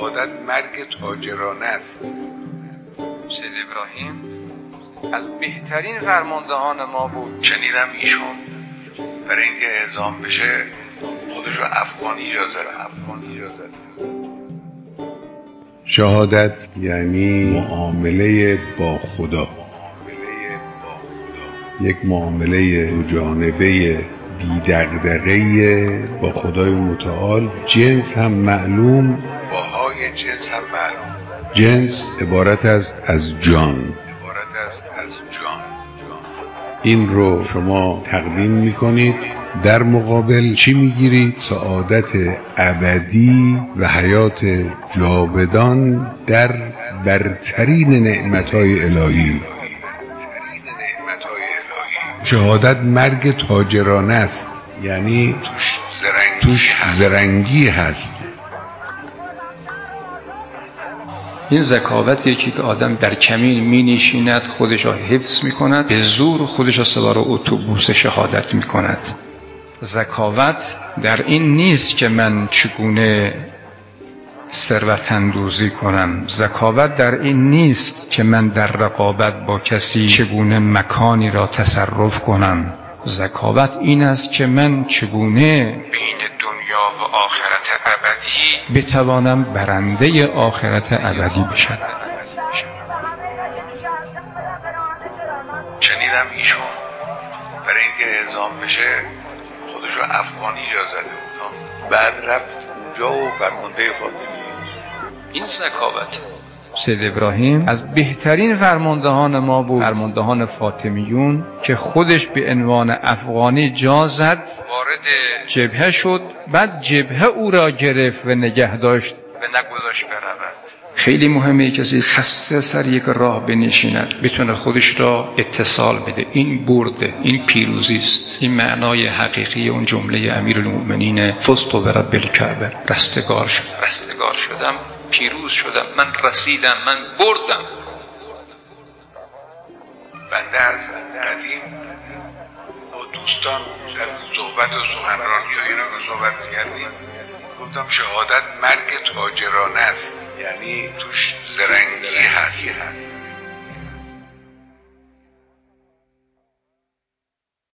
شهادت مرگ تاجرانه است. سید ابراهیم از بهترین فرماندهان ما بود. شنیدم ایشون. برای اینکه اعزام بشه خودش رو افغان اجازه افغان اجازه شهادت یعنی معامله با خدا. یک معامله دو جانبه بیدقدقه با خدای متعال. جنس هم معلوم جنس هم معلوم. جنس عبارت است از جان. عبارت است از جان. این رو شما تقدیم می‌کنید. در مقابل چی می‌گیرید؟ سعادت ابدی و حیات جاودان در برترین نعمتهای الهی. شهادت مرگ تاجرانه است. یعنی توش زرنگی, توش زرنگی هست. این ذکاوت یکی که آدم در کمین می نشیند خودش را حفظ می کند به زور خودش را سوار اتوبوس شهادت می کند ذکاوت در این نیست که من چگونه ثروت اندوزی کنم. ذکاوت در این نیست که من در رقابت با کسی چگونه مکانی را تصرف کنم. ذکاوت این است که من چگونه بین دنیا و آخرت ابدی. بتوانم برنده آخرت ابدی بشم. شنیدم ایشون. برای اینکه اعزام بشه خودش رو افغانی اجازه بود. بعد رفت اونجا و فرمانده فاطمی. این ذکاوت. سید ابراهیم از بهترین فرماندهان ما بود. فرماندهان فاطمیون که خودش به عنوان افغانی جا زد. جبهه شد بعد جبهه او را گرفت و نگه داشت. و نگذاشت برود. خیلی مهمه کسی خسته سر یک راه بنشیند. بتونه خودش را اتصال بده. این برده این پیروزی است. این معنای حقیقی اون جمله امیرالمؤمنین فزت برب الکعبه رستگار شد. رستگار شدم پیروز شدم. من رسیدم من بردم. بنده از قدیم. دوستان در صحبت و سخنرانی و اینا رو صحبت می‌کردیم گفتم شهادت مرگ تاجرانه است. یعنی توش زرنگی هست.